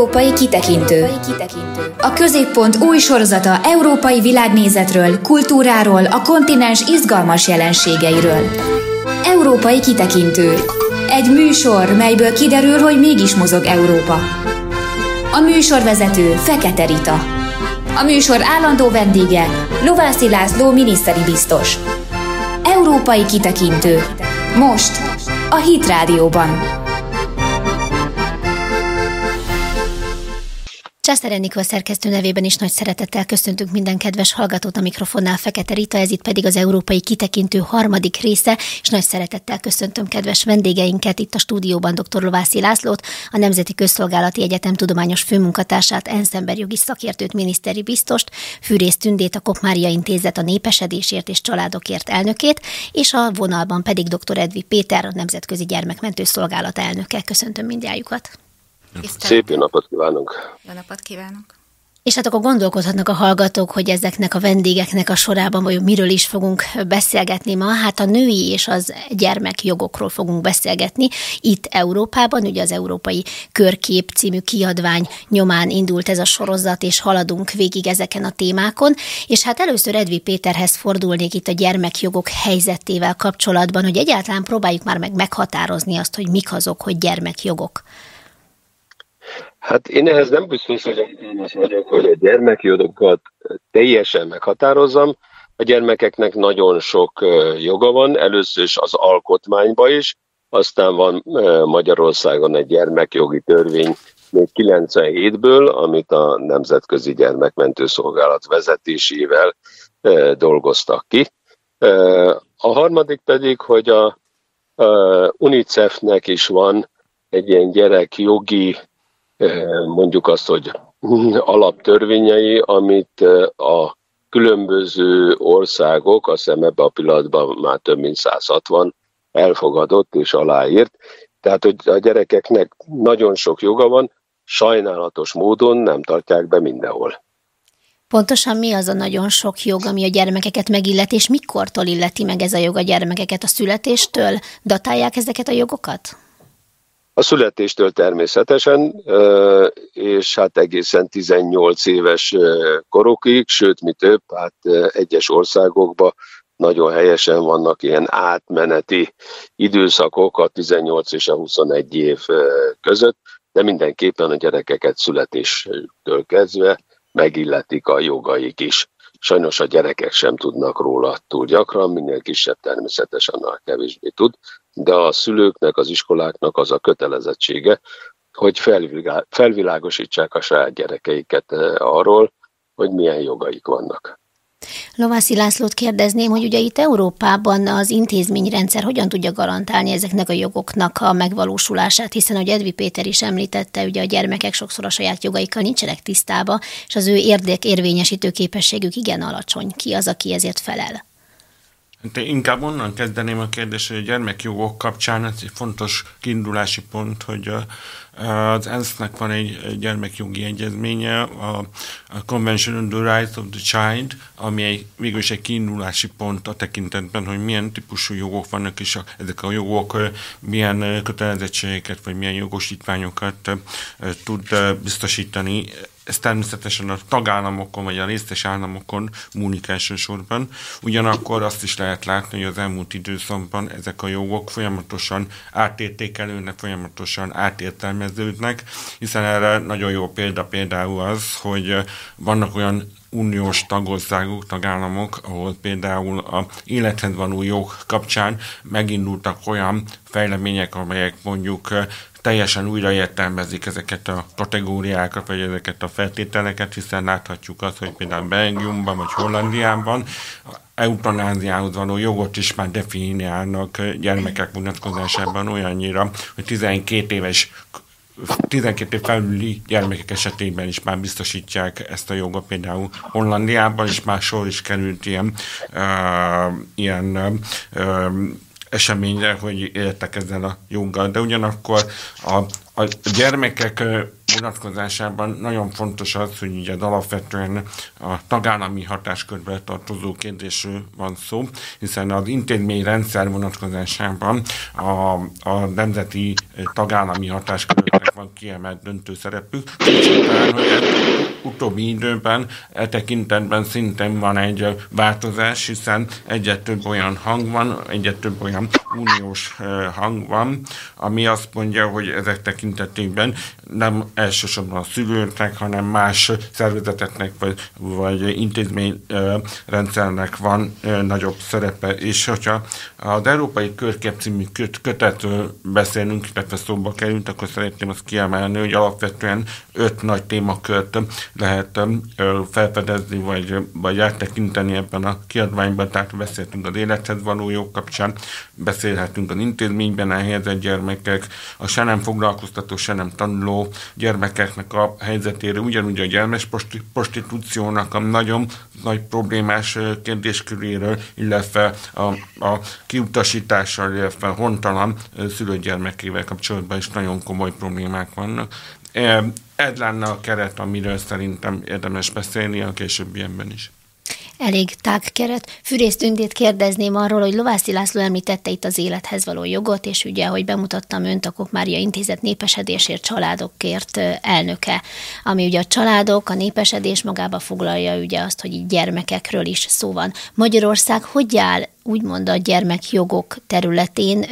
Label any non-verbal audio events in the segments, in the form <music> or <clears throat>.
Európai kitekintő. A középpont új sorozata európai világnézetről, kultúráról, a kontinens izgalmas jelenségeiről. Európai kitekintő. Egy műsor, melyből kiderül, hogy mégis mozog Európa. A műsorvezető Fekete Rita. A műsor állandó vendége Lovászi László miniszteri biztos. Európai kitekintő. Most a Hit Rádióban. Császár Enikó szerkesztő nevében is nagy szeretettel köszöntünk minden kedves hallgatót a mikrofonnál Fekete Rita, ez itt pedig az Európai Kitekintő harmadik része, és nagy szeretettel köszöntöm kedves vendégeinket itt a stúdióban dr. Lovászi Lászlót, a Nemzeti Közszolgálati Egyetem tudományos főmunkatársát, jogi szakértőt, miniszteri biztost, Fűrész Tündét, a Kopmária Intézet a népesedésért és családokért elnökét, és a vonalban pedig dr. Edvi Péter, a Nemzetközi Gyermekmentő Szolgálat elnöke. Köszöntöm mindjájukat. Szép jó napot kívánunk! Jó napot kívánok! És hát akkor gondolkodhatnak a hallgatók, hogy ezeknek a vendégeknek a sorában vagy miről is fogunk beszélgetni ma. Hát a női és az gyermekjogokról fogunk beszélgetni. Itt Európában, ugye az Európai Körkép című kiadvány nyomán indult ez a sorozat, és haladunk végig ezeken a témákon. És hát először Edvi Péterhez fordulnék itt a gyermekjogok helyzetével kapcsolatban, hogy egyáltalán próbáljuk már meg meghatározni azt, hogy mik azok, hogy gyermekjogok. Hát én ehhez nem biztos, hogy alkalmas vagyok, hogy a gyermekjogokat teljesen meghatározzam. A gyermekeknek nagyon sok joga van, először is az alkotmányba is, aztán van Magyarországon egy gyermekjogi törvény még 97-ből, amit a Nemzetközi Gyermekmentő Szolgálat vezetésével dolgoztak ki. A harmadik pedig, hogy a UNICEF-nek is van egy ilyen gyerekjogi mondjuk azt, hogy alaptörvényei, amit a különböző országok, azt hiszem ebben a pillanatban már több mint 160 elfogadott és aláírt. Tehát, hogy a gyerekeknek nagyon sok joga van, sajnálatos módon nem tartják be mindenhol. Pontosan mi az a nagyon sok jog, ami a gyermekeket megillet, és mikortól illeti meg ez a jog a gyermekeket? A születéstől datálják ezeket a jogokat? A születéstől természetesen, és hát egészen 18 éves korokig, sőt, mi több, hát egyes országokban nagyon helyesen vannak ilyen átmeneti időszakok a 18 és a 21 év között, de mindenképpen a gyerekeket születéstől kezdve megilletik a jogaik is. Sajnos a gyerekek sem tudnak róla túl gyakran, minél kisebb természetesen, annál kevésbé tud, de a szülőknek, az iskoláknak az a kötelezettsége, hogy felvilágosítsák a saját gyerekeiket eh, arról, hogy milyen jogaik vannak. Lovászi Lászlót kérdezném, hogy ugye itt Európában az intézményrendszer hogyan tudja garantálni ezeknek a jogoknak a megvalósulását, hiszen, ahogy Edvi Péter is említette, ugye a gyermekek sokszor a saját jogaikkal nincsenek tisztába, és az ő érdek érvényesítő képességük igen alacsony. Ki az, aki ezért felel? De inkább onnan kezdeném a kérdést, hogy a gyermekjogok kapcsán ez egy fontos kiindulási pont, hogy az ENSZ-nek van egy gyermekjogi egyezménye, a, a Convention on the Rights of the Child, ami egy, végül is egy kiindulási pont a tekintetben, hogy milyen típusú jogok vannak, és a, ezek a jogok milyen kötelezettségeket, vagy milyen jogosítványokat tud biztosítani ez természetesen a tagállamokon vagy a részes államokon múlik elsősorban. Ugyanakkor azt is lehet látni, hogy az elmúlt időszakban ezek a jogok folyamatosan átértékelődnek, folyamatosan átértelmeződnek, hiszen erre nagyon jó példa például az, hogy vannak olyan uniós tagországok, tagállamok, ahol például a élethez való jog kapcsán megindultak olyan fejlemények, amelyek mondjuk teljesen újraértelmezik ezeket a kategóriákat, vagy ezeket a feltételeket, hiszen láthatjuk azt, hogy például Belgiumban vagy Hollandiában eutanáziához való jogot is már definiálnak gyermekek vonatkozásában olyannyira, hogy 12 éves 12 év felüli gyermekek esetében is már biztosítják ezt a jogot, például Hollandiában is már sor is került ilyen, uh, ilyen uh, eseményre, hogy éltek ezzel a joggal, de ugyanakkor a, a gyermekek vonatkozásában nagyon fontos az, hogy ugye alapvetően a tagállami hatáskörbe tartozó kérdésről van szó, hiszen az intézményrendszer vonatkozásában a, a nemzeti tagállami hatásköröknek van kiemelt döntő szerepük. Hogy utóbbi időben e tekintetben szintén van egy változás, hiszen egyre több olyan hang van, egyre több olyan uniós hang van, ami azt mondja, hogy ezek tekintetében nem elsősorban a szülőknek, hanem más szervezeteknek vagy, vagy intézményrendszernek van nagyobb szerepe. És hogyha az Európai Körkép című kötetről beszélünk, illetve szóba került, akkor szeretném azt kiemelni, hogy alapvetően öt nagy témakört lehet felfedezni, vagy, vagy áttekinteni ebben a kiadványban, tehát beszéltünk az élethez való jog kapcsán, beszélhetünk az intézményben elhelyezett gyermekek, a se nem foglalkoztató, se nem tanuló gyermekeknek a helyzetére, ugyanúgy a gyermes prostitúciónak a nagyon nagy problémás kérdésköréről, illetve a, a kiutasítással, illetve hontalan szülőgyermekével kapcsolatban is nagyon komoly problémák vannak. Ez lenne a keret, amiről szerintem érdemes beszélni a későbbiekben is elég tág keret. Fűrész Tündét kérdezném arról, hogy Lovászi László említette itt az élethez való jogot, és ugye, ahogy bemutattam önt, a Mária Intézet népesedésért családokért elnöke, ami ugye a családok, a népesedés magába foglalja ugye azt, hogy így gyermekekről is szó van. Magyarország hogy áll úgymond a gyermekjogok területén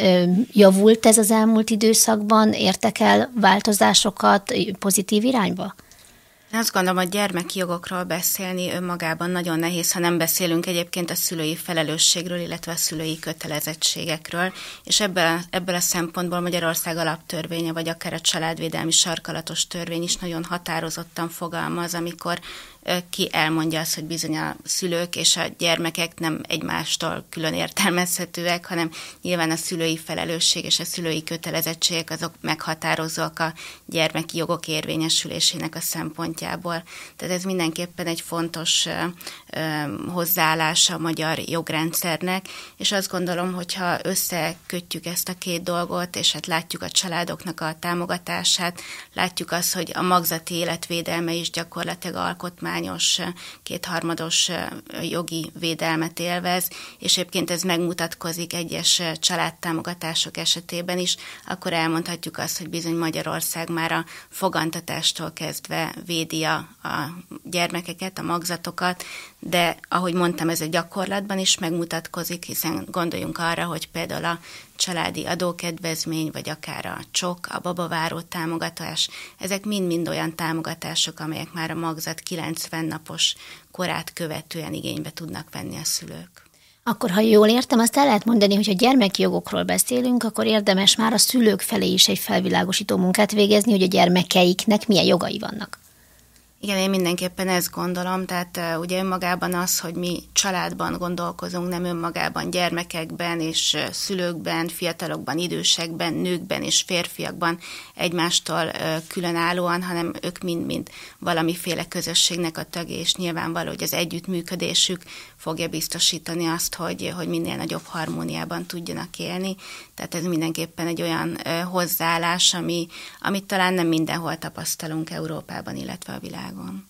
javult ez az elmúlt időszakban? Értek el változásokat pozitív irányba? Én azt gondolom, hogy gyermeki jogokról beszélni önmagában nagyon nehéz, ha nem beszélünk egyébként a szülői felelősségről, illetve a szülői kötelezettségekről, és ebből, ebből a szempontból Magyarország alaptörvénye, vagy akár a családvédelmi sarkalatos törvény is nagyon határozottan fogalmaz, amikor ki elmondja azt, hogy bizony a szülők és a gyermekek nem egymástól külön értelmezhetőek, hanem nyilván a szülői felelősség és a szülői kötelezettségek azok meghatározóak a gyermeki jogok érvényesülésének a szempontjából. Tehát ez mindenképpen egy fontos hozzáállása a magyar jogrendszernek, és azt gondolom, hogyha összekötjük ezt a két dolgot, és hát látjuk a családoknak a támogatását, látjuk azt, hogy a magzati életvédelme is gyakorlatilag alkotmányos, kétharmados jogi védelmet élvez, és egyébként ez megmutatkozik egyes családtámogatások esetében is, akkor elmondhatjuk azt, hogy bizony Magyarország már a fogantatástól kezdve védi a, a gyermekeket, a magzatokat, de ahogy mondtam, ez a gyakorlatban is megmutatkozik, hiszen gondoljunk arra, hogy például a családi adókedvezmény, vagy akár a csok, a babaváró támogatás, ezek mind-mind olyan támogatások, amelyek már a magzat 90 napos korát követően igénybe tudnak venni a szülők. Akkor, ha jól értem, azt el lehet mondani, hogy ha gyermeki jogokról beszélünk, akkor érdemes már a szülők felé is egy felvilágosító munkát végezni, hogy a gyermekeiknek milyen jogai vannak. Igen, én mindenképpen ezt gondolom, tehát ugye önmagában az, hogy mi családban gondolkozunk, nem önmagában gyermekekben és szülőkben, fiatalokban, idősekben, nőkben és férfiakban egymástól különállóan, hanem ők mind-mind valamiféle közösségnek a tagja, és nyilvánvaló, hogy az együttműködésük fogja biztosítani azt, hogy, hogy minél nagyobb harmóniában tudjanak élni. Tehát ez mindenképpen egy olyan hozzáállás, ami, amit talán nem mindenhol tapasztalunk Európában, illetve a világon.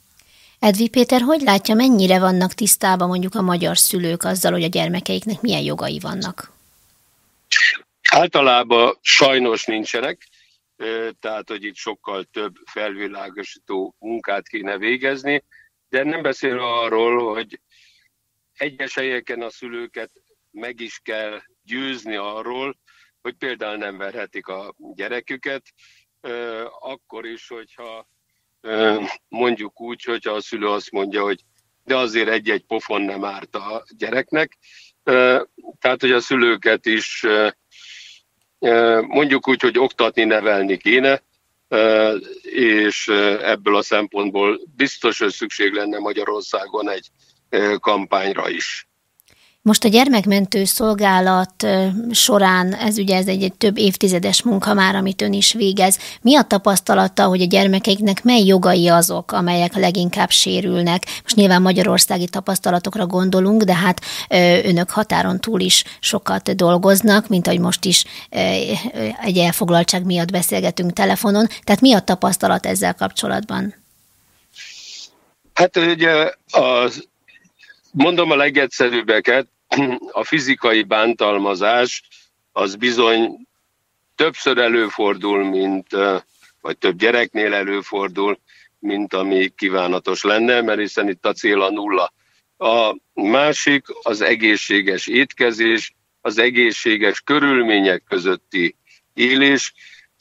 Edvi Péter, hogy látja, mennyire vannak tisztában mondjuk a magyar szülők azzal, hogy a gyermekeiknek milyen jogai vannak? Általában sajnos nincsenek, tehát hogy itt sokkal több felvilágosító munkát kéne végezni, de nem beszél arról, hogy egyes helyeken a szülőket meg is kell győzni arról, hogy például nem verhetik a gyereküket, akkor is, hogyha mondjuk úgy, hogyha a szülő azt mondja, hogy de azért egy-egy pofon nem árt a gyereknek. Tehát, hogy a szülőket is mondjuk úgy, hogy oktatni, nevelni kéne, és ebből a szempontból biztos, hogy szükség lenne Magyarországon egy kampányra is. Most a gyermekmentő szolgálat során, ez ugye ez egy, egy több évtizedes munka már, amit ön is végez. Mi a tapasztalata, hogy a gyermekeiknek mely jogai azok, amelyek leginkább sérülnek? Most nyilván magyarországi tapasztalatokra gondolunk, de hát önök határon túl is sokat dolgoznak, mint ahogy most is egy elfoglaltság miatt beszélgetünk telefonon. Tehát mi a tapasztalat ezzel kapcsolatban? Hát ugye az mondom a legegyszerűbbeket, a fizikai bántalmazás az bizony többször előfordul, mint, vagy több gyereknél előfordul, mint ami kívánatos lenne, mert hiszen itt a cél a nulla. A másik az egészséges étkezés, az egészséges körülmények közötti élés,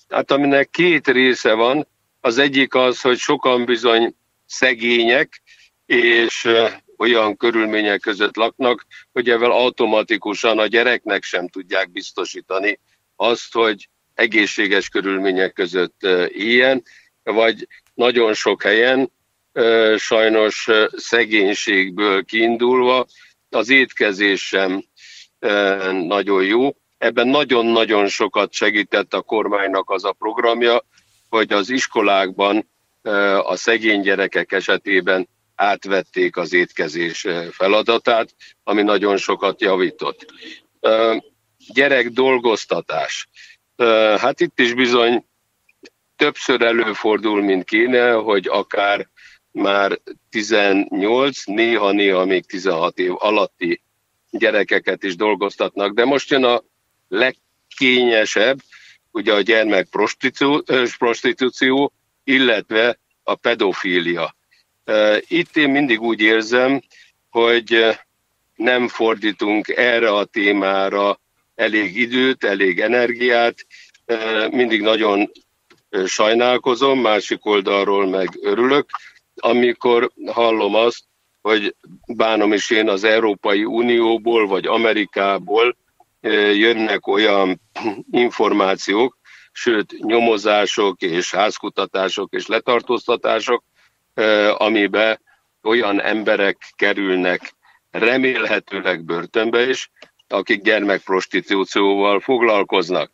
hát aminek két része van. Az egyik az, hogy sokan bizony szegények, és olyan körülmények között laknak, hogy ezzel automatikusan a gyereknek sem tudják biztosítani azt, hogy egészséges körülmények között éljen, vagy nagyon sok helyen sajnos szegénységből kiindulva az étkezés sem nagyon jó. Ebben nagyon-nagyon sokat segített a kormánynak az a programja, hogy az iskolákban a szegény gyerekek esetében átvették az étkezés feladatát, ami nagyon sokat javított. Gyerek dolgoztatás. Hát itt is bizony többször előfordul, mint kéne, hogy akár már 18, néha-néha még 16 év alatti gyerekeket is dolgoztatnak. De most jön a legkényesebb, ugye a gyermek prostitúció, prostitúció illetve a pedofília. Itt én mindig úgy érzem, hogy nem fordítunk erre a témára elég időt, elég energiát, mindig nagyon sajnálkozom, másik oldalról meg örülök, amikor hallom azt, hogy bánom is én az Európai Unióból vagy Amerikából jönnek olyan <clears throat> információk, sőt nyomozások és házkutatások és letartóztatások, amibe olyan emberek kerülnek remélhetőleg börtönbe is, akik gyermekprostitúcióval foglalkoznak.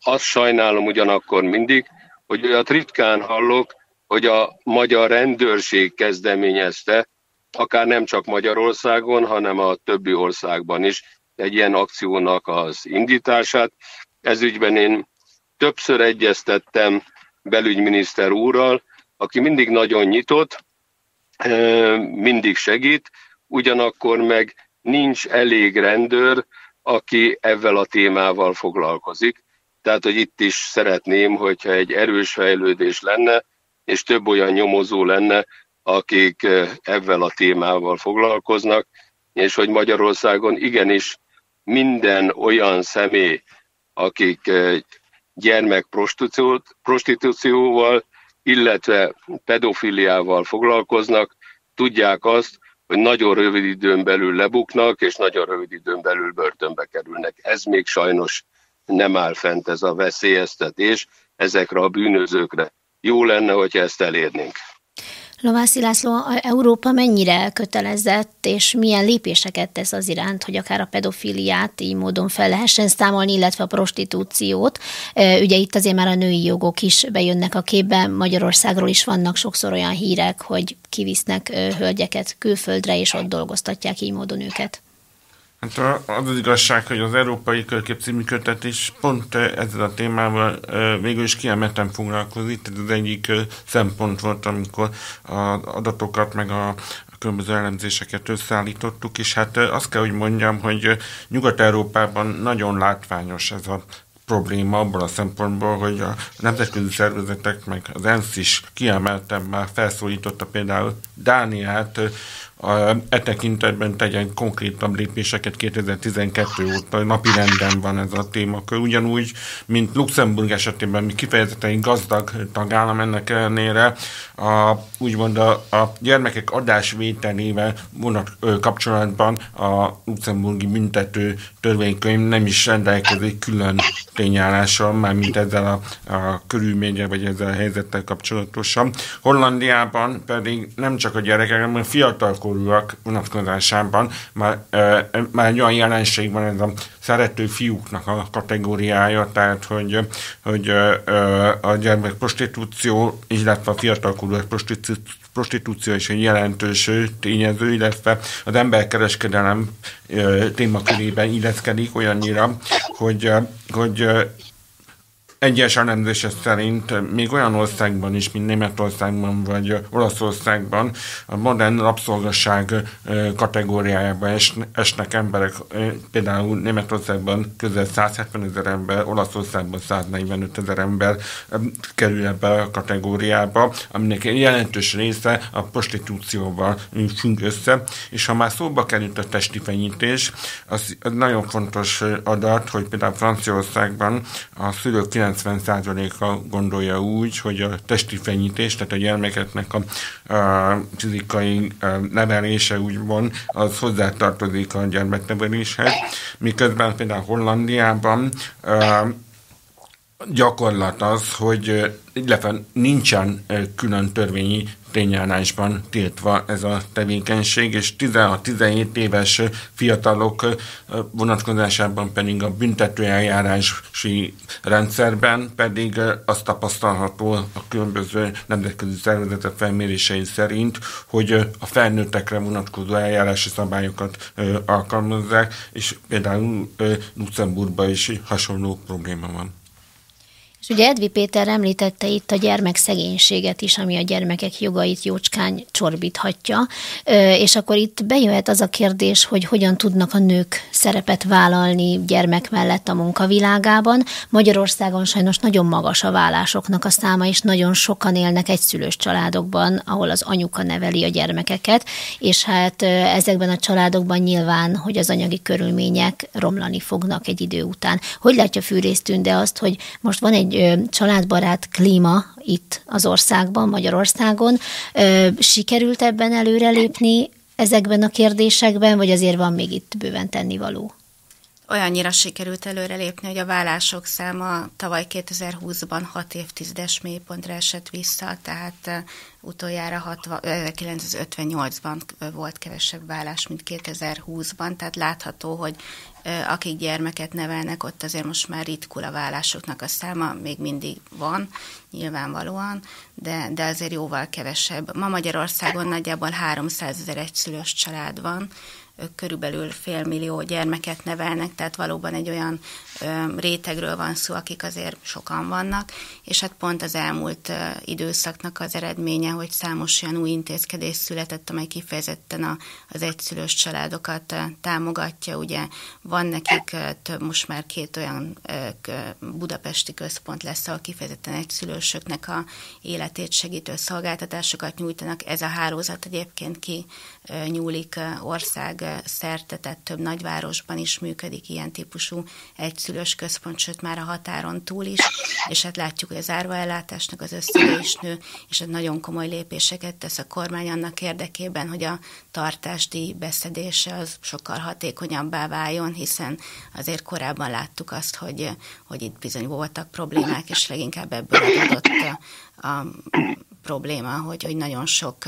Azt sajnálom ugyanakkor mindig, hogy olyat ritkán hallok, hogy a magyar rendőrség kezdeményezte, akár nem csak Magyarországon, hanem a többi országban is egy ilyen akciónak az indítását. Ez ügyben én többször egyeztettem belügyminiszter úrral, aki mindig nagyon nyitott, mindig segít, ugyanakkor meg nincs elég rendőr, aki ezzel a témával foglalkozik. Tehát, hogy itt is szeretném, hogyha egy erős fejlődés lenne, és több olyan nyomozó lenne, akik ezzel a témával foglalkoznak, és hogy Magyarországon igenis minden olyan személy, akik gyermekprostitúcióval, illetve pedofiliával foglalkoznak, tudják azt, hogy nagyon rövid időn belül lebuknak, és nagyon rövid időn belül börtönbe kerülnek. Ez még sajnos nem áll fent ez a veszélyeztetés ezekre a bűnözőkre. Jó lenne, hogyha ezt elérnénk. Lovászi László, Európa mennyire elkötelezett, és milyen lépéseket tesz az iránt, hogy akár a pedofiliát így módon fel lehessen számolni, illetve a prostitúciót. Ugye itt azért már a női jogok is bejönnek a képbe, Magyarországról is vannak sokszor olyan hírek, hogy kivisznek hölgyeket külföldre, és ott dolgoztatják így módon őket. Hát az az igazság, hogy az Európai Körkép című kötet is pont ezzel a témával végül is kiemelten foglalkozik, tehát az egyik szempont volt, amikor az adatokat meg a különböző elemzéseket összeállítottuk, és hát azt kell, hogy mondjam, hogy Nyugat-Európában nagyon látványos ez a probléma abban a szempontból, hogy a nemzetközi szervezetek, meg az ENSZ is kiemelten már felszólította például Dániát, e tekintetben tegyen konkrétabb lépéseket 2012 óta napi renden van ez a témakör. Ugyanúgy, mint Luxemburg esetében, mi kifejezetten gazdag tagállam ennek ellenére, a, úgymond a, a gyermekek adásvételével vonat kapcsolatban a luxemburgi büntető törvénykönyv nem is rendelkezik külön tényállással, már mint ezzel a, a körülménye, vagy ezzel a helyzettel kapcsolatosan. Hollandiában pedig nem csak a gyerekek, hanem a fiatalkor fiatalkorúak vonatkozásában már, már egy olyan jelenség van ez a szerető fiúknak a kategóriája, tehát hogy, hogy a gyermek prostitúció, illetve a fiatalkorúak prostitúció prostitúció is egy jelentős tényező, illetve az emberkereskedelem témakörében illeszkedik olyannyira, hogy, hogy egyes elemzések szerint még olyan országban is, mint Németországban vagy Olaszországban a modern rabszolgasság kategóriájába esnek emberek, például Németországban közel 170 ezer ember, Olaszországban 145 ezer ember kerül ebbe a kategóriába, aminek jelentős része a prostitúcióval függ össze, és ha már szóba került a testi fenyítés, az, az nagyon fontos adat, hogy például Franciaországban a szülők 90%-a gondolja úgy, hogy a testi fenyítés, tehát a gyermekeknek a, a fizikai nevelése úgymond, az hozzátartozik a gyermekneveléshez, miközben például Hollandiában gyakorlat az, hogy illetve nincsen külön törvényi tényállásban tiltva ez a tevékenység, és 16-17 éves fiatalok vonatkozásában pedig a büntetőeljárási rendszerben pedig azt tapasztalható a különböző nemzetközi szervezetek felmérései szerint, hogy a felnőttekre vonatkozó eljárási szabályokat alkalmazzák, és például Luxemburgban is hasonló probléma van. És ugye Edvi Péter említette itt a gyermekszegénységet is, ami a gyermekek jogait jócskán csorbíthatja, és akkor itt bejöhet az a kérdés, hogy hogyan tudnak a nők szerepet vállalni gyermek mellett a munkavilágában. Magyarországon sajnos nagyon magas a vállásoknak a száma, és nagyon sokan élnek egyszülős családokban, ahol az anyuka neveli a gyermekeket, és hát ezekben a családokban nyilván, hogy az anyagi körülmények romlani fognak egy idő után. Hogy látja Fűrésztünde azt, hogy most van egy egy családbarát klíma itt az országban, Magyarországon. Sikerült ebben előrelépni ezekben a kérdésekben, vagy azért van még itt bőven tennivaló? Olyannyira sikerült előrelépni, hogy a vállások száma tavaly 2020-ban 6 évtizedes mélypontra esett vissza, tehát utoljára 1958-ban volt kevesebb vállás, mint 2020-ban, tehát látható, hogy akik gyermeket nevelnek, ott azért most már ritkul a vállásoknak a száma, még mindig van, nyilvánvalóan, de, de azért jóval kevesebb. Ma Magyarországon nagyjából 300 ezer egyszülős család van, körülbelül félmillió gyermeket nevelnek, tehát valóban egy olyan rétegről van szó, akik azért sokan vannak, és hát pont az elmúlt időszaknak az eredménye, hogy számos olyan új intézkedés született, amely kifejezetten az egyszülős családokat támogatja. Ugye van nekik több, most már két olyan budapesti központ lesz, ahol kifejezetten egyszülősöknek a életét segítő szolgáltatásokat nyújtanak. Ez a hálózat egyébként ki nyúlik ország szerte, tehát több nagyvárosban is működik ilyen típusú egyszülős központ, sőt már a határon túl is, és hát látjuk, hogy az árvaellátásnak az összege is nő, és hát nagyon komoly lépéseket tesz a kormány annak érdekében, hogy a tartásdíj beszedése az sokkal hatékonyabbá váljon, hiszen azért korábban láttuk azt, hogy, hogy itt bizony voltak problémák, és leginkább ebből adott a, a probléma, hogy, hogy nagyon sok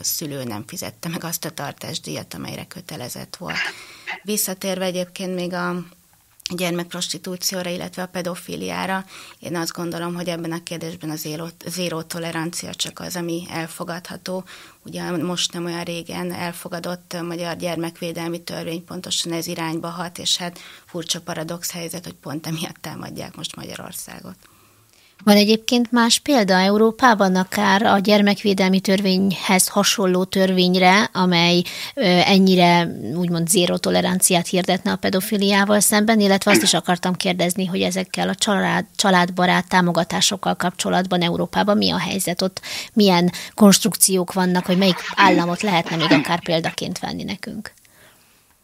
szülő nem fizette meg azt a tartásdíjat, amelyre kötelezett volt. Visszatérve egyébként még a gyermekprostitúcióra, illetve a pedofiliára. Én azt gondolom, hogy ebben a kérdésben a zéró, tolerancia csak az, ami elfogadható. Ugye most nem olyan régen elfogadott magyar gyermekvédelmi törvény pontosan ez irányba hat, és hát furcsa paradox helyzet, hogy pont emiatt támadják most Magyarországot. Van egyébként más példa Európában, akár a gyermekvédelmi törvényhez hasonló törvényre, amely ennyire úgymond zéró toleranciát hirdetne a pedofiliával szemben, illetve azt is akartam kérdezni, hogy ezekkel a család, családbarát támogatásokkal kapcsolatban Európában mi a helyzet, ott milyen konstrukciók vannak, hogy melyik államot lehetne még akár példaként venni nekünk.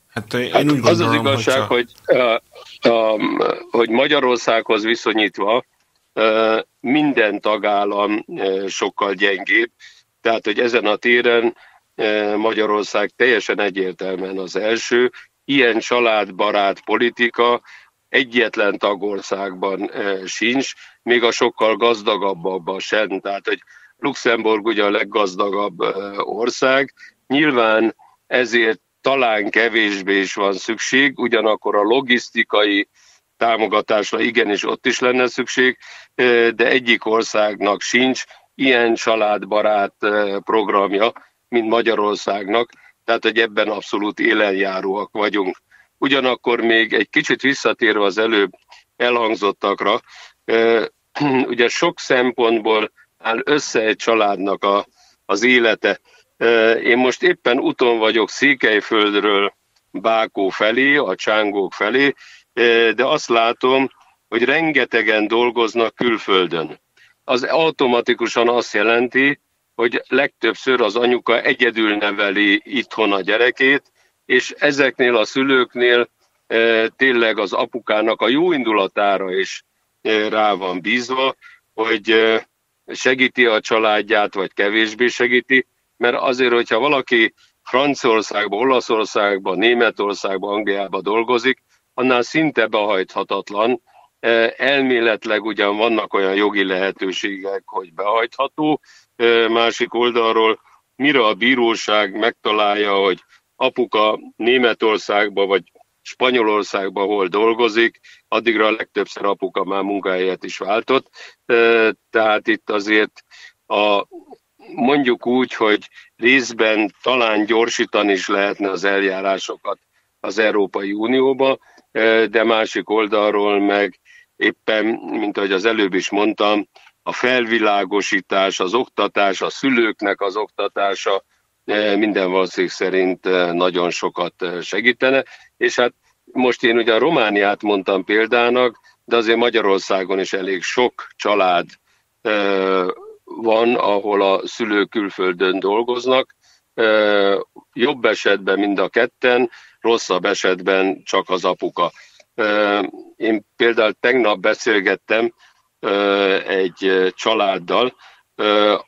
Hát én úgy gondolom, az az igazság, hogy, hogy, hogy Magyarországhoz viszonyítva minden tagállam sokkal gyengébb, tehát hogy ezen a téren Magyarország teljesen egyértelműen az első. Ilyen családbarát politika egyetlen tagországban sincs, még a sokkal gazdagabbabban sem. Tehát, hogy Luxemburg ugye a leggazdagabb ország, Nyilván ezért talán kevésbé is van szükség, ugyanakkor a logisztikai támogatásra igenis ott is lenne szükség, de egyik országnak sincs ilyen családbarát programja, mint Magyarországnak, tehát hogy ebben abszolút élenjáróak vagyunk. Ugyanakkor még egy kicsit visszatérve az előbb elhangzottakra, <clears throat> ugye sok szempontból áll össze egy családnak a, az élete. Én most éppen úton vagyok Székelyföldről Bákó felé, a Csángók felé, de azt látom, hogy rengetegen dolgoznak külföldön. Az automatikusan azt jelenti, hogy legtöbbször az anyuka egyedül neveli itthon a gyerekét, és ezeknél a szülőknél tényleg az apukának a jó indulatára is rá van bízva, hogy segíti a családját, vagy kevésbé segíti, mert azért, hogyha valaki Franciaországban, Olaszországban, Németországban, Angliában dolgozik, annál szinte behajthatatlan. Elméletleg ugyan vannak olyan jogi lehetőségek, hogy behajtható, másik oldalról mire a bíróság megtalálja, hogy apuka Németországba vagy Spanyolországban hol dolgozik, addigra a legtöbbször apuka már munkahelyet is váltott. Tehát itt azért a, mondjuk úgy, hogy részben talán gyorsítani is lehetne az eljárásokat az Európai Unióba, de másik oldalról meg éppen, mint ahogy az előbb is mondtam, a felvilágosítás, az oktatás, a szülőknek az oktatása minden valószínűség szerint nagyon sokat segítene, és hát most én ugye a Romániát mondtam példának, de azért Magyarországon is elég sok család van, ahol a szülők külföldön dolgoznak, jobb esetben mind a ketten, rosszabb esetben csak az apuka. Én például tegnap beszélgettem egy családdal,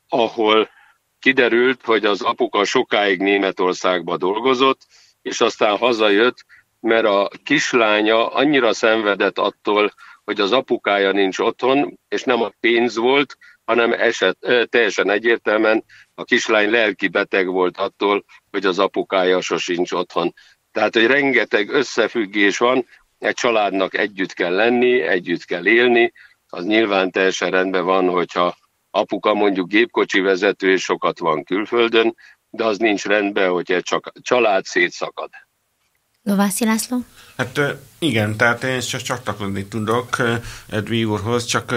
ahol kiderült, hogy az apuka sokáig Németországba dolgozott, és aztán hazajött, mert a kislánya annyira szenvedett attól, hogy az apukája nincs otthon, és nem a pénz volt, hanem eset, teljesen egyértelműen a kislány lelki beteg volt attól, hogy az apukája sosincs otthon. Tehát, hogy rengeteg összefüggés van, egy családnak együtt kell lenni, együtt kell élni, az nyilván teljesen rendben van, hogyha apuka mondjuk gépkocsi vezető és sokat van külföldön, de az nincs rendben, hogyha csak család szétszakad. Lovászi László? Hát igen, tehát én csak csatlakozni tudok Edvi úrhoz, csak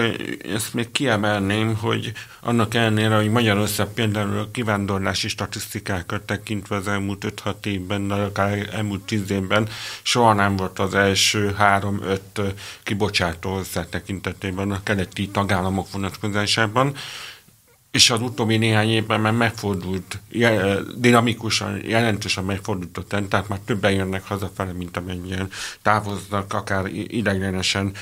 ezt még kiemelném, hogy annak ellenére, hogy Magyarország például a kivándorlási statisztikákat tekintve az elmúlt 5-6 évben, akár elmúlt 10 évben soha nem volt az első 3-5 kibocsátó ország tekintetében a keleti tagállamok vonatkozásában, és az utóbbi néhány évben már megfordult, dinamikusan, jelentősen megfordult a trend, tehát már többen jönnek hazafele, mint amennyien távoznak, akár ideiglenesen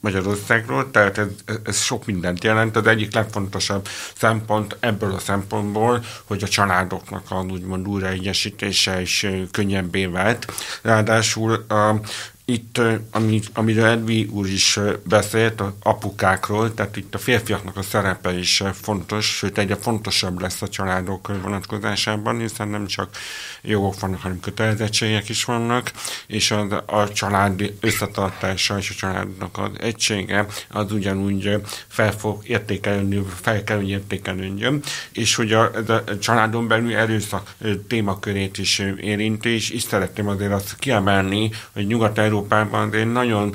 Magyarországról, tehát ez, ez sok mindent jelent. Az egyik legfontosabb szempont ebből a szempontból, hogy a családoknak a úgymond újraegyesítése is könnyebbé vált. Ráadásul a itt, ami, amiről Edvi úr is beszélt, az apukákról, tehát itt a férfiaknak a szerepe is fontos, sőt egyre fontosabb lesz a családok vonatkozásában, hiszen nem csak jogok vannak, hanem kötelezettségek is vannak, és az, a család összetartása és a családnak az egysége az ugyanúgy fel fog értékelni, fel kell, hogy értékelődjön, és hogy a, ez a családon belül erőszak témakörét is érinti, és, és szeretném azért azt kiemelni, hogy nyugat Európában de nagyon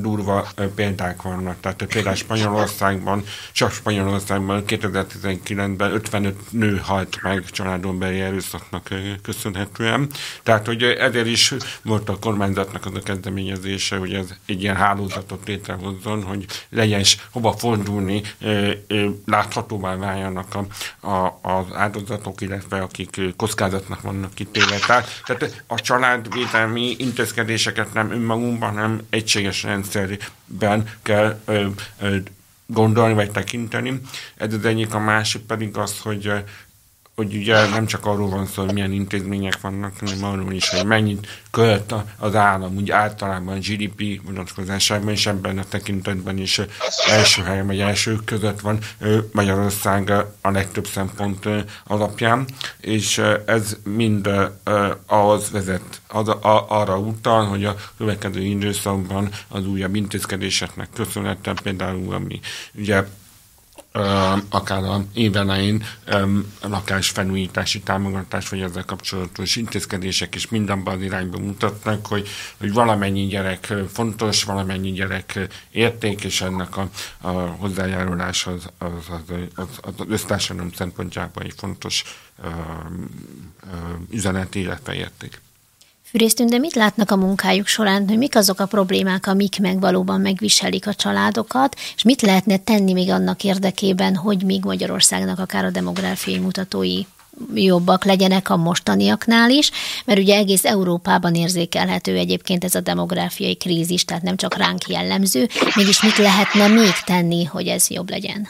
durva példák vannak. Tehát például Spanyolországban, csak Spanyolországban 2019-ben 55 nő halt meg családon belüli erőszaknak köszönhetően. Tehát, hogy ezért is volt a kormányzatnak az a kezdeményezése, hogy ez egy ilyen hálózatot létrehozzon, hogy legyen is hova fordulni, láthatóvá váljanak a, a, az áldozatok, illetve akik kockázatnak vannak kitéve. Tehát, tehát a családvédelmi intézkedéseket nem önmagunkban, hanem egységes rendszerben kell ö, ö, gondolni vagy tekinteni. Ez az egyik, a másik pedig az, hogy hogy ugye nem csak arról van szó, hogy milyen intézmények vannak, hanem arról is, hogy mennyit költ az állam, úgy általában GDP vonatkozásában, és ebben a tekintetben is első helyen, vagy elsők között van Magyarország a legtöbb szempont alapján, és ez mind ahhoz vezet, az, a, arra utal, hogy a következő időszakban az újabb intézkedéseknek köszönhetően például, ami ugye akár a évelején lakásfelújítási támogatás, vagy ezzel kapcsolatos intézkedések is mindenben az irányba mutatnak, hogy, hogy valamennyi gyerek fontos, valamennyi gyerek érték, és ennek a, a hozzájárulás az, az, az, az, az össztársadalom szempontjából egy fontos uh, uh, üzenet, illetve érték. Fűrésztünk, de mit látnak a munkájuk során, hogy mik azok a problémák, amik meg valóban megviselik a családokat, és mit lehetne tenni még annak érdekében, hogy még Magyarországnak akár a demográfiai mutatói jobbak legyenek a mostaniaknál is, mert ugye egész Európában érzékelhető egyébként ez a demográfiai krízis, tehát nem csak ránk jellemző, mégis mit lehetne még tenni, hogy ez jobb legyen?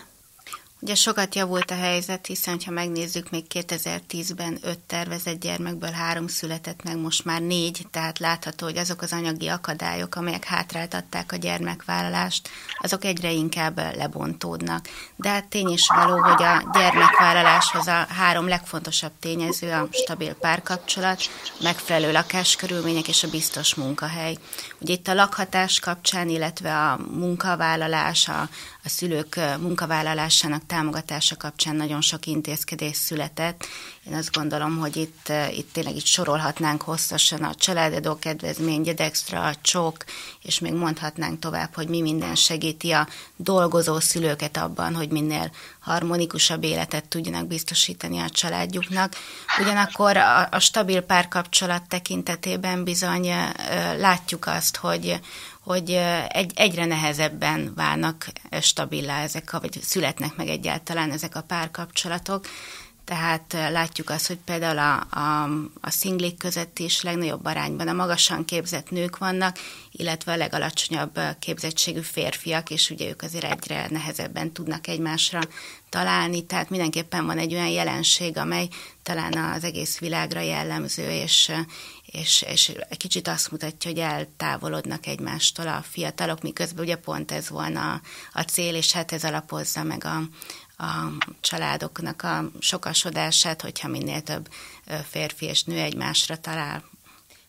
Ugye sokat javult a helyzet, hiszen ha megnézzük, még 2010-ben öt tervezett gyermekből három született meg, most már négy, tehát látható, hogy azok az anyagi akadályok, amelyek hátráltatták a gyermekvállalást, azok egyre inkább lebontódnak. De hát tény is való, hogy a gyermekvállaláshoz a három legfontosabb tényező a stabil párkapcsolat, megfelelő lakáskörülmények és a biztos munkahely. Ugye itt a lakhatás kapcsán, illetve a munkavállalás, a, a szülők munkavállalásának támogatása kapcsán nagyon sok intézkedés született. Én azt gondolom, hogy itt, itt tényleg itt sorolhatnánk hosszasan a családadó kedvezmény, Gedextra, a csok, és még mondhatnánk tovább, hogy mi minden segíti a dolgozó szülőket abban, hogy minél harmonikusabb életet tudjanak biztosítani a családjuknak. Ugyanakkor a, a stabil párkapcsolat tekintetében bizony látjuk azt, hogy, hogy egy, egyre nehezebben válnak stabilá ezek, vagy születnek meg egyáltalán ezek a párkapcsolatok. Tehát látjuk azt, hogy például a, a, a szinglik között is legnagyobb arányban a magasan képzett nők vannak, illetve a legalacsonyabb képzettségű férfiak, és ugye ők azért egyre nehezebben tudnak egymásra találni, tehát mindenképpen van egy olyan jelenség, amely talán az egész világra jellemző, és, és, és egy kicsit azt mutatja, hogy eltávolodnak egymástól a fiatalok, miközben ugye pont ez volna a cél, és hát ez alapozza meg a, a családoknak a sokasodását, hogyha minél több férfi és nő egymásra talál.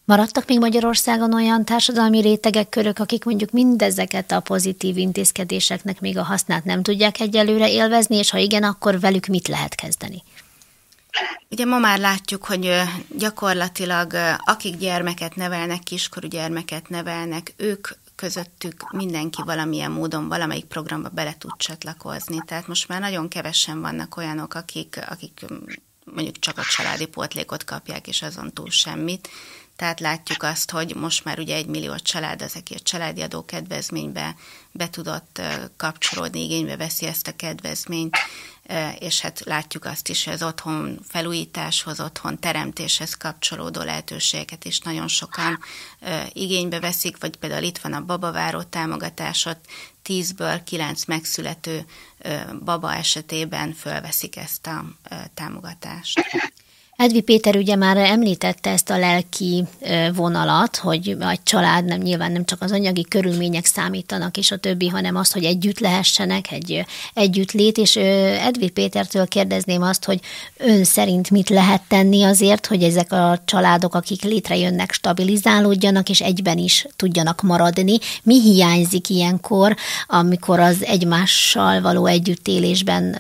Maradtak még Magyarországon olyan társadalmi rétegek, körök, akik mondjuk mindezeket a pozitív intézkedéseknek még a hasznát nem tudják egyelőre élvezni, és ha igen, akkor velük mit lehet kezdeni? Ugye ma már látjuk, hogy gyakorlatilag akik gyermeket nevelnek, kiskorú gyermeket nevelnek, ők közöttük mindenki valamilyen módon valamelyik programba bele tud csatlakozni. Tehát most már nagyon kevesen vannak olyanok, akik, akik mondjuk csak a családi pótlékot kapják, és azon túl semmit. Tehát látjuk azt, hogy most már ugye egy millió család az, aki a családi adó kedvezménybe be tudott kapcsolódni, igénybe veszi ezt a kedvezményt, és hát látjuk azt is, hogy az otthon felújításhoz, otthon teremtéshez kapcsolódó lehetőségeket is nagyon sokan igénybe veszik, vagy például itt van a babaváró támogatásot, tízből kilenc megszülető baba esetében fölveszik ezt a támogatást. Edvi Péter ugye már említette ezt a lelki vonalat, hogy a család nem nyilván nem csak az anyagi körülmények számítanak, és a többi, hanem az, hogy együtt lehessenek, egy együttlét, és Edvi Pétertől kérdezném azt, hogy ön szerint mit lehet tenni azért, hogy ezek a családok, akik létrejönnek, stabilizálódjanak, és egyben is tudjanak maradni. Mi hiányzik ilyenkor, amikor az egymással való együttélésben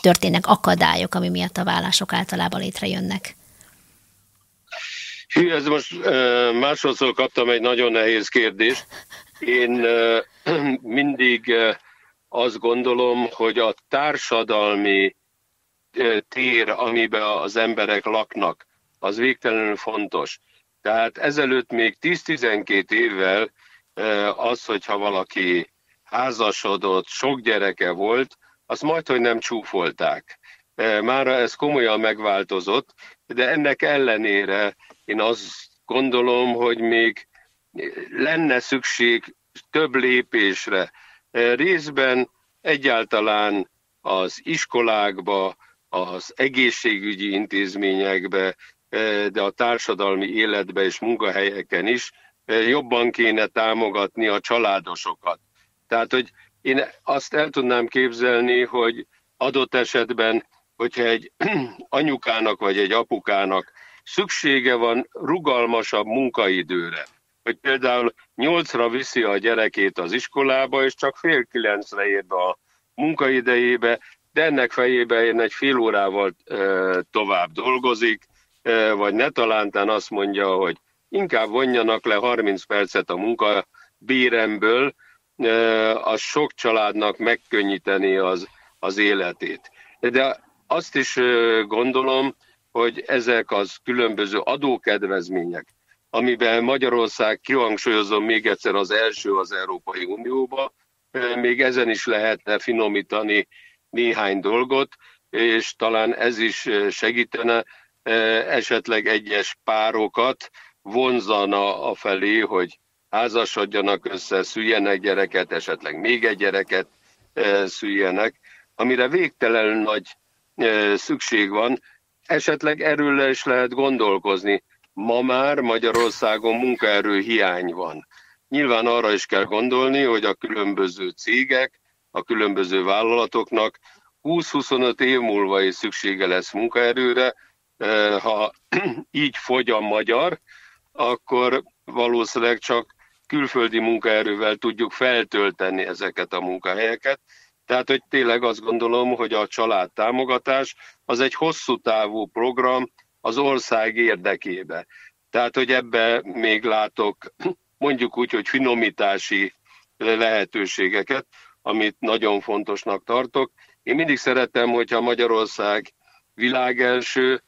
történnek akadályok, ami miatt a vállások általában létre jönnek? Hű, ez most másodszor kaptam egy nagyon nehéz kérdést. Én <clears throat> mindig azt gondolom, hogy a társadalmi tér, amiben az emberek laknak, az végtelenül fontos. Tehát ezelőtt még 10-12 évvel az, hogyha valaki házasodott, sok gyereke volt, azt majd, hogy nem csúfolták. Mára ez komolyan megváltozott, de ennek ellenére én azt gondolom, hogy még lenne szükség több lépésre. Részben egyáltalán az iskolákba, az egészségügyi intézményekbe, de a társadalmi életbe és munkahelyeken is jobban kéne támogatni a családosokat. Tehát, hogy én azt el tudnám képzelni, hogy adott esetben, hogyha egy <clears throat> anyukának vagy egy apukának szüksége van rugalmasabb munkaidőre, hogy például nyolcra viszi a gyerekét az iskolába, és csak fél kilencre ér be a munkaidejébe, de ennek fejében egy fél órával e, tovább dolgozik, e, vagy ne talántán azt mondja, hogy inkább vonjanak le 30 percet a munka béremből, e, az sok családnak megkönnyíteni az, az életét. De azt is gondolom, hogy ezek az különböző adókedvezmények, amiben Magyarország, kihangsúlyozom még egyszer, az első az Európai Unióba, még ezen is lehetne finomítani néhány dolgot, és talán ez is segítene esetleg egyes párokat vonzana a felé, hogy házasodjanak össze, szüljenek gyereket, esetleg még egy gyereket szüljenek, amire végtelen nagy szükség van, esetleg erről is lehet gondolkozni. Ma már Magyarországon munkaerő hiány van. Nyilván arra is kell gondolni, hogy a különböző cégek, a különböző vállalatoknak 20-25 év múlva is szüksége lesz munkaerőre. Ha <clears throat> így fogy a magyar, akkor valószínűleg csak külföldi munkaerővel tudjuk feltölteni ezeket a munkahelyeket. Tehát, hogy tényleg azt gondolom, hogy a család támogatás az egy hosszú távú program az ország érdekébe. Tehát, hogy ebbe még látok <clears throat> mondjuk úgy, hogy finomítási lehetőségeket, amit nagyon fontosnak tartok. Én mindig szeretem, hogyha Magyarország világelső,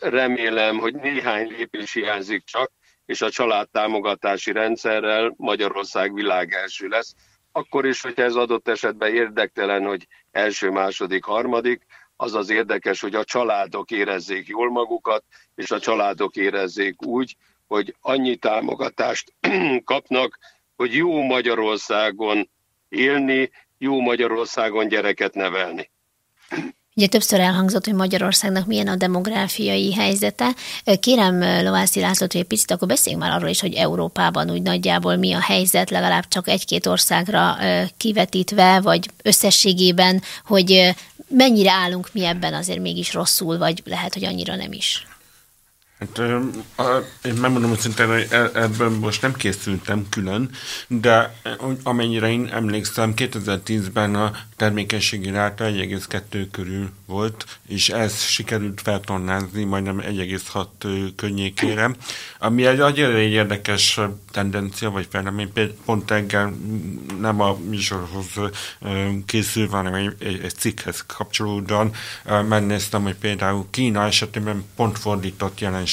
remélem, hogy néhány lépés hiányzik csak, és a családtámogatási rendszerrel Magyarország világelső lesz akkor is, hogyha ez adott esetben érdektelen, hogy első, második, harmadik, az az érdekes, hogy a családok érezzék jól magukat, és a családok érezzék úgy, hogy annyi támogatást <clears throat> kapnak, hogy jó Magyarországon élni, jó Magyarországon gyereket nevelni. Ugye többször elhangzott, hogy Magyarországnak milyen a demográfiai helyzete. Kérem Lovászi Lászlót, hogy egy picit akkor beszéljünk már arról is, hogy Európában úgy nagyjából mi a helyzet, legalább csak egy-két országra kivetítve, vagy összességében, hogy mennyire állunk mi ebben azért mégis rosszul, vagy lehet, hogy annyira nem is. Hát, én megmondom szinte, hogy e, ebből most nem készültem külön, de amennyire én emlékszem, 2010-ben a termékenységi ráta 1,2 körül volt, és ez sikerült feltornázni majdnem 1,6 környékére, ami egy nagyon egy érdekes tendencia, vagy fejlemény, pont engem nem a műsorhoz készül, hanem egy, egy, egy cikkhez kapcsolódóan megnéztem, hogy például Kína esetében pont fordított jelenség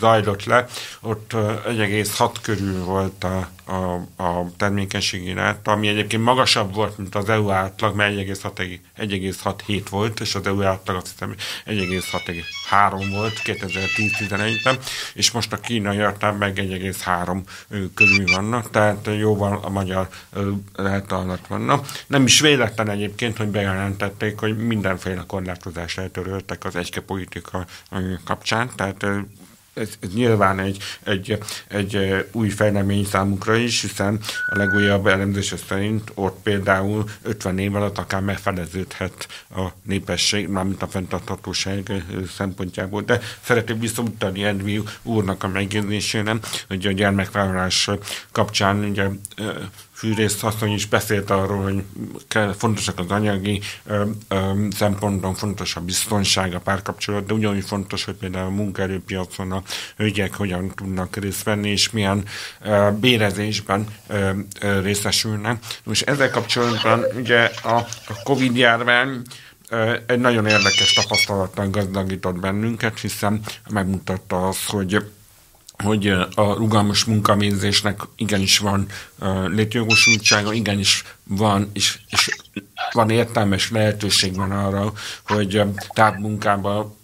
zajlott le, ott 1,6 körül volt a a, a termékenységi ráta, ami egyébként magasabb volt, mint az EU átlag, mert 1,67 volt, és az EU átlag azt hiszem 1,63 volt 2010-11-ben, és most a kínai átlag meg 1,3 körül vannak, tehát jóval a magyar ráta alatt vannak. Nem is véletlen egyébként, hogy bejelentették, hogy mindenféle korlátozást eltöröltek az egyke politika kapcsán, tehát ez, ez nyilván egy, egy, egy új fejlemény számunkra is, hiszen a legújabb elemzés szerint ott például 50 év alatt akár megfeleződhet a népesség, mármint a fenntarthatóság szempontjából. De szeretnék visszautalni Edvi úrnak a megjegyzésére, hogy a gyermekvállalás kapcsán ugye Fűrész asszony is beszélt arról, hogy kell, fontosak az anyagi ö, ö, szemponton, fontos a biztonság, a párkapcsolat, de ugyanúgy fontos, hogy például a munkaerőpiacon a hölgyek hogyan tudnak részt venni, és milyen ö, bérezésben ö, ö, részesülnek. Most ezzel kapcsolatban ugye a, a Covid járvány egy nagyon érdekes tapasztalattal gazdagított bennünket, hiszen megmutatta azt, hogy hogy a rugalmas munkavégzésnek igenis van létjogosultsága, igenis van, és, és van értelmes lehetőség van arra, hogy távmunkában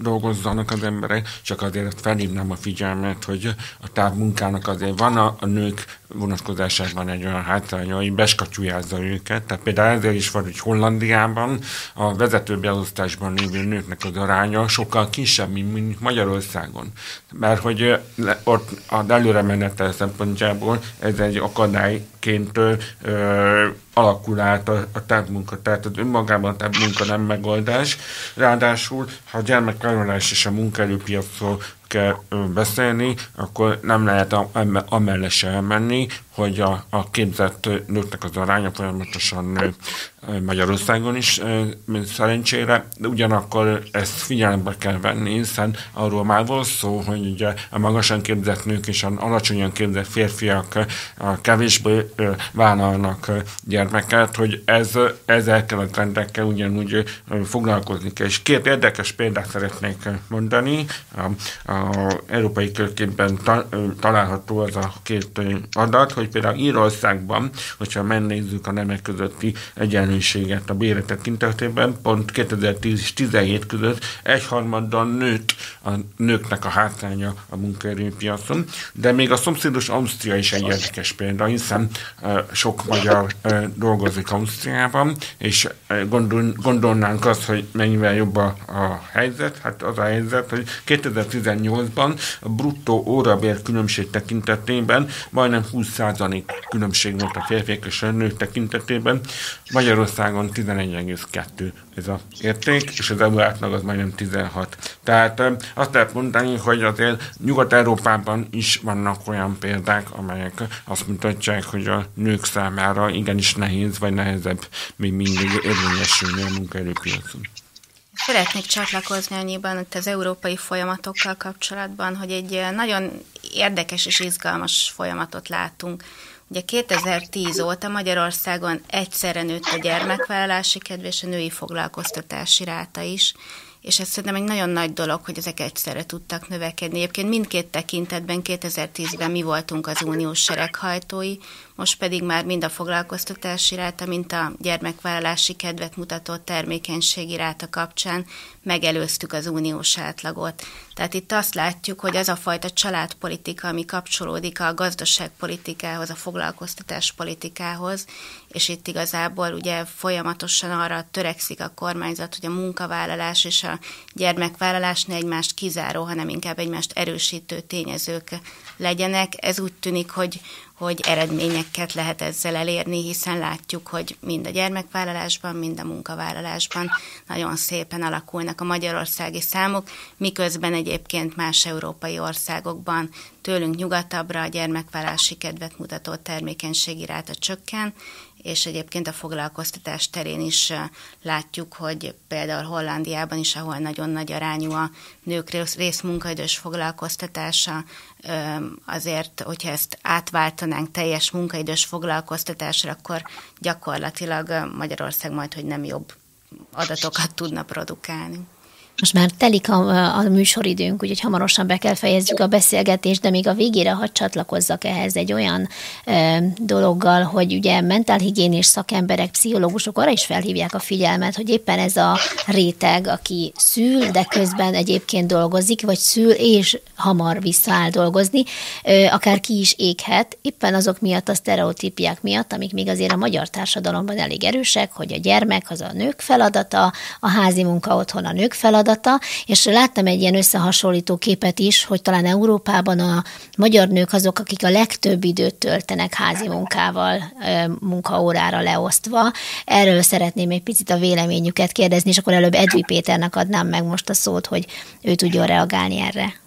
dolgozzanak az emberek, csak azért felhívnám a figyelmet, hogy a távmunkának azért van a, a nők vonatkozásában egy olyan hátránya, hogy beskacsújázza őket. Tehát például ezért is van, hogy Hollandiában a vezető beosztásban lévő nőknek az aránya sokkal kisebb, mint Magyarországon. Mert hogy ott az előre menetel szempontjából ez egy akadályként ö, alakul át a, a távmunka. Tehát az önmagában a távmunka nem megoldás. Ráadásul, ha a gyermekvállalás és a munkaerőpiacról kell beszélni, akkor nem lehet amellett se elmenni, hogy a, a képzett nőknek az aránya folyamatosan nő Magyarországon is szerencsére, de ugyanakkor ezt figyelembe kell venni, hiszen arról már volt szó, hogy ugye a magasan képzett nők és a alacsonyan képzett férfiak a kevésbé vállalnak gyermeket, hogy ez, ezzel a trendekkel ugyanúgy foglalkozni kell. És két érdekes példát szeretnék mondani. A, a európai körképben ta, található az a két adat, hogy például Írországban, hogyha megnézzük a nemek közötti egyenlőséget a bére tekintetében, pont 2010 és 17 között egyharmaddal nőtt a nőknek a hátránya a munkaerőpiacon, de még a szomszédos Ausztria is egy érdekes példa, hiszen sok magyar dolgozik Ausztriában, és gondol, gondolnánk azt, hogy mennyivel jobb a, a helyzet, hát az a helyzet, hogy 2018-ban a bruttó órabér különbség tekintetében majdnem 20% különbség volt a férfiak és a nők tekintetében. Magyarországon 11,2 ez a érték, és az EU átlag az majdnem 16. Tehát azt lehet mondani, hogy azért Nyugat-Európában is vannak olyan példák, amelyek azt mutatják, hogy a nők számára igenis nehéz, vagy nehezebb még mindig érvényesülni a munkaerőpiacon. Szeretnék csatlakozni annyiban itt az európai folyamatokkal kapcsolatban, hogy egy nagyon érdekes és izgalmas folyamatot látunk. Ugye 2010 óta Magyarországon egyszerre nőtt a gyermekvállalási kedv és a női foglalkoztatási ráta is, és ez szerintem egy nagyon nagy dolog, hogy ezek egyszerre tudtak növekedni. Egyébként mindkét tekintetben 2010-ben mi voltunk az uniós sereghajtói, most pedig már mind a foglalkoztatási ráta, mint a gyermekvállalási kedvet mutató termékenységi ráta kapcsán megelőztük az uniós átlagot. Tehát itt azt látjuk, hogy az a fajta családpolitika, ami kapcsolódik a gazdaságpolitikához, a foglalkoztatáspolitikához, és itt igazából ugye folyamatosan arra törekszik a kormányzat, hogy a munkavállalás és a gyermekvállalás ne egymást kizáró, hanem inkább egymást erősítő tényezők legyenek. Ez úgy tűnik, hogy, hogy eredményeket lehet ezzel elérni, hiszen látjuk, hogy mind a gyermekvállalásban, mind a munkavállalásban nagyon szépen alakulnak a magyarországi számok, miközben egyébként más európai országokban tőlünk nyugatabbra a gyermekvállási kedvet mutató termékenységi ráta csökken, és egyébként a foglalkoztatás terén is látjuk, hogy például Hollandiában is, ahol nagyon nagy arányú a nők részmunkaidős foglalkoztatása, azért, hogyha ezt átváltanánk teljes munkaidős foglalkoztatásra, akkor gyakorlatilag Magyarország majd, hogy nem jobb adatokat tudna produkálni. Most már telik a, a műsoridőnk, úgyhogy hamarosan be kell fejezzük a beszélgetést, de még a végére hadd csatlakozzak ehhez egy olyan e, dologgal, hogy ugye mentálhigiénés szakemberek, pszichológusok arra is felhívják a figyelmet, hogy éppen ez a réteg, aki szül, de közben egyébként dolgozik, vagy szül és hamar visszaáll dolgozni, e, akár ki is éghet, éppen azok miatt, a sztereotípiák miatt, amik még azért a magyar társadalomban elég erősek, hogy a gyermek az a nők feladata, a házi munka otthon a nők feladata, feladata, és láttam egy ilyen összehasonlító képet is, hogy talán Európában a magyar nők azok, akik a legtöbb időt töltenek házi munkával, munkaórára leosztva. Erről szeretném egy picit a véleményüket kérdezni, és akkor előbb Edvi Péternek adnám meg most a szót, hogy ő tudjon reagálni erre.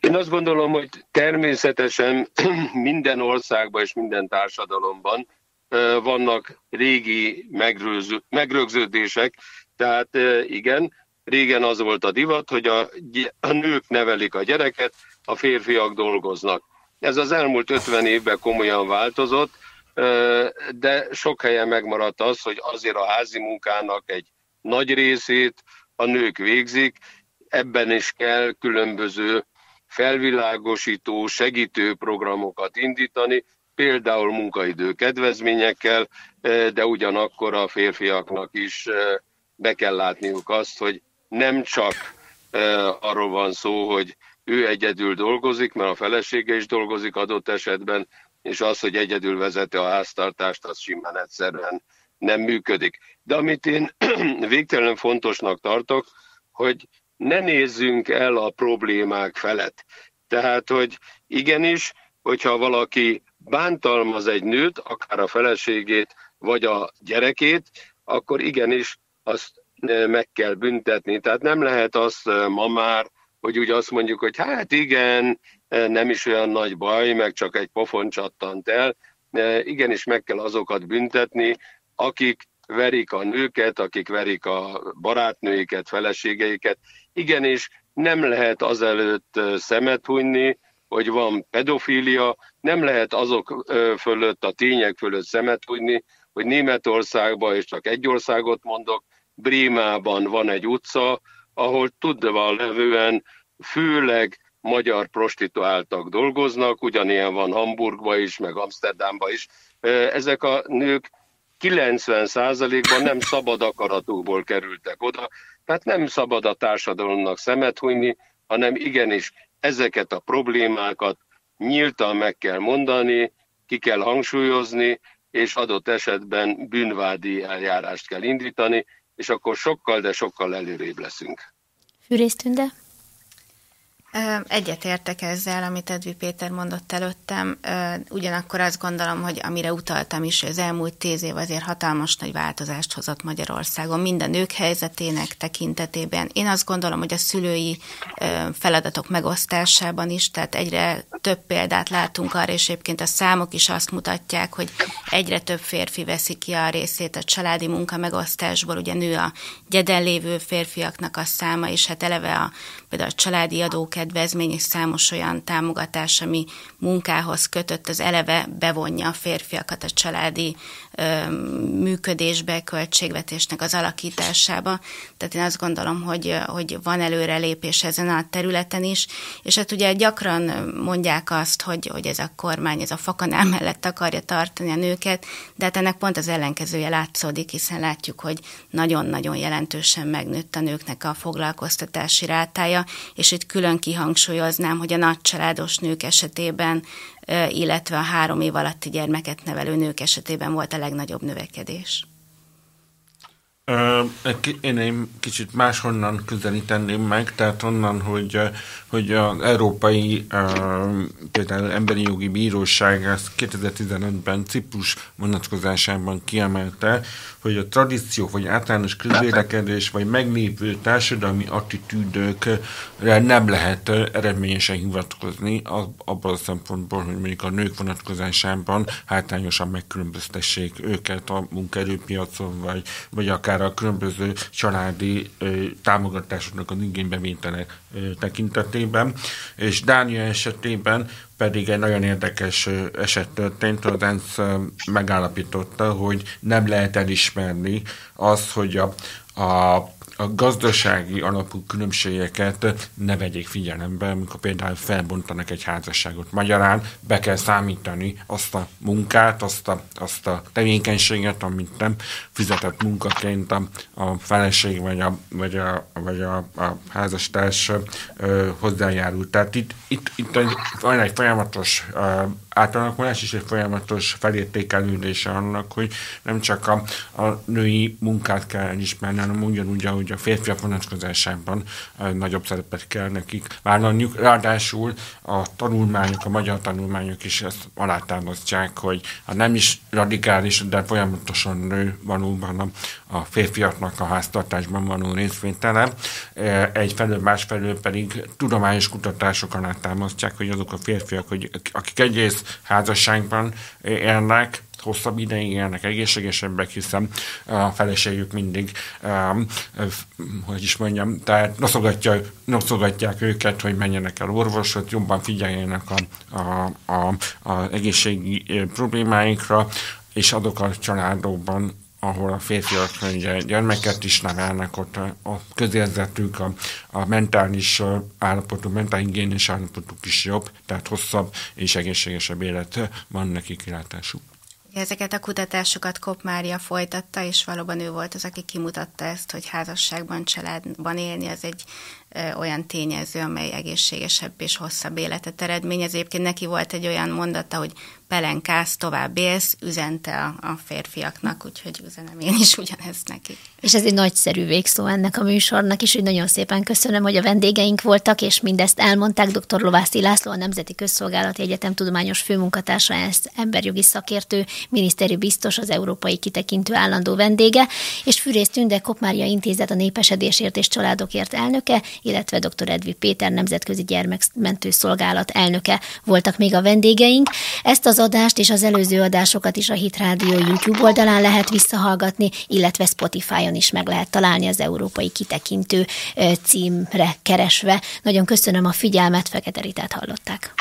Én azt gondolom, hogy természetesen <clears throat> minden országban és minden társadalomban vannak régi megrögződések, tehát igen, régen az volt a divat, hogy a, a nők nevelik a gyereket, a férfiak dolgoznak. Ez az elmúlt 50 évben komolyan változott, de sok helyen megmaradt az, hogy azért a házi munkának egy nagy részét a nők végzik, ebben is kell különböző felvilágosító, segítő programokat indítani, például munkaidő kedvezményekkel, de ugyanakkor a férfiaknak is be kell látniuk azt, hogy nem csak arról van szó, hogy ő egyedül dolgozik, mert a felesége is dolgozik adott esetben, és az, hogy egyedül vezeti a háztartást, az simán egyszerűen nem működik. De amit én <clears throat> végtelen fontosnak tartok, hogy ne nézzünk el a problémák felett. Tehát, hogy igenis, hogyha valaki bántalmaz egy nőt, akár a feleségét, vagy a gyerekét, akkor igenis azt meg kell büntetni. Tehát nem lehet azt ma már, hogy úgy azt mondjuk, hogy hát igen, nem is olyan nagy baj, meg csak egy pofon csattant el. Igenis meg kell azokat büntetni, akik verik a nőket, akik verik a barátnőiket, feleségeiket. Igenis nem lehet azelőtt szemet hunyni, hogy van pedofília, nem lehet azok fölött, a tények fölött szemet hunyni, hogy Németországban, és csak egy országot mondok, Brémában van egy utca, ahol tudva levően főleg magyar prostituáltak dolgoznak, ugyanilyen van Hamburgban is, meg Amsterdamban is. Ezek a nők 90%-ban nem szabad akaratukból kerültek oda, tehát nem szabad a társadalomnak szemet hunyni, hanem igenis ezeket a problémákat nyíltan meg kell mondani, ki kell hangsúlyozni, és adott esetben bűnvádi eljárást kell indítani, és akkor sokkal, de sokkal előrébb leszünk. Fűrésztünde? Egyetértek ezzel, amit Edvi Péter mondott előttem, ugyanakkor azt gondolom, hogy amire utaltam is, az elmúlt tíz év azért hatalmas nagy változást hozott Magyarországon, mind a nők helyzetének tekintetében. Én azt gondolom, hogy a szülői feladatok megosztásában is, tehát egyre több példát látunk arra, és egyébként a számok is azt mutatják, hogy egyre több férfi veszi ki a részét a családi munka megosztásból, ugye nő a gyeden lévő férfiaknak a száma, és hát eleve a, például a családi adók kedvezmény és számos olyan támogatás, ami munkához kötött, az eleve bevonja a férfiakat a családi működésbe, költségvetésnek az alakításába. Tehát én azt gondolom, hogy, hogy van előrelépés ezen a területen is, és hát ugye gyakran mondják azt, hogy, hogy ez a kormány, ez a fakanál mellett akarja tartani a nőket, de hát ennek pont az ellenkezője látszódik, hiszen látjuk, hogy nagyon-nagyon jelentősen megnőtt a nőknek a foglalkoztatási rátája, és itt külön ki kihangsúlyoznám, hogy a nagycsaládos nők esetében, illetve a három év alatti gyermeket nevelő nők esetében volt a legnagyobb növekedés. Én egy kicsit máshonnan közelíteném meg, tehát onnan, hogy, hogy az Európai például Emberi Jogi Bíróság ezt 2015-ben Ciprus vonatkozásában kiemelte, hogy a tradíció, vagy általános közvélekedés, vagy meglévő társadalmi attitűdökre nem lehet eredményesen hivatkozni abban a szempontból, hogy mondjuk a nők vonatkozásában hátrányosan megkülönböztessék őket a munkaerőpiacon, vagy, vagy akár a különböző családi támogatásoknak az igénybevétele tekintetében. És Dánia esetében pedig egy nagyon érdekes eset történt, az ENSZ megállapította, hogy nem lehet elismerni az, hogy a, a a gazdasági alapú különbségeket ne vegyék figyelembe, amikor például felbontanak egy házasságot. Magyarán be kell számítani azt a munkát, azt a, azt a tevékenységet, amit nem fizetett munkaként a, a feleség vagy a, vagy a, vagy a, a házastárs ö, hozzájárul. Tehát itt, itt, itt egy, van egy folyamatos ö, átalakulás és egy folyamatos felértékelődése annak, hogy nem csak a, a női munkát kell elismerni, hanem ugyanúgy, ahogy a férfiak vonatkozásában nagyobb szerepet kell nekik vállalniuk. Ráadásul a tanulmányok, a magyar tanulmányok is ezt alátámasztják, hogy a nem is radikális, de folyamatosan nő valóban a, a férfiaknak a háztartásban való részvétele. Egyfelől, másfelől pedig tudományos kutatások alátámasztják, hogy azok a férfiak, hogy akik egész házasságban élnek, hosszabb ideig élnek, egészségesebbek, hiszen a feleségük mindig, um, hogy is mondjam, tehát noszogatja, noszogatják őket, hogy menjenek el orvosot, jobban figyeljenek a, a, a, a egészségi problémáikra, és azok a családokban ahol a férfiak ugye, gyermeket is nevelnek, ott a, a közérzetük, a, a mentális állapotuk, mentális állapotuk is jobb, tehát hosszabb és egészségesebb élet van neki kilátásuk. Ezeket a kutatásokat Kopp Mária folytatta, és valóban ő volt az, aki kimutatta ezt, hogy házasságban, családban élni az egy olyan tényező, amely egészségesebb és hosszabb életet eredményez. Egyébként neki volt egy olyan mondata, hogy pelenkász, tovább élsz, üzente a, a férfiaknak, úgyhogy üzenem én is ugyanezt neki. És ez egy nagyszerű végszó ennek a műsornak is, hogy nagyon szépen köszönöm, hogy a vendégeink voltak, és mindezt elmondták. Dr. Lovászi László, a Nemzeti Közszolgálati Egyetem tudományos főmunkatársa, ez emberjogi szakértő, miniszteri biztos, az Európai Kitekintő állandó vendége, és Fűrész Tünde Kopmária Intézet a Népesedésért és Családokért elnöke, illetve dr. Edvi Péter Nemzetközi Gyermekmentő Szolgálat elnöke voltak még a vendégeink. Ezt az adást és az előző adásokat is a Hit Rádió YouTube oldalán lehet visszahallgatni, illetve Spotify-on is meg lehet találni az Európai Kitekintő címre keresve. Nagyon köszönöm a figyelmet, Fekete Ritát hallották.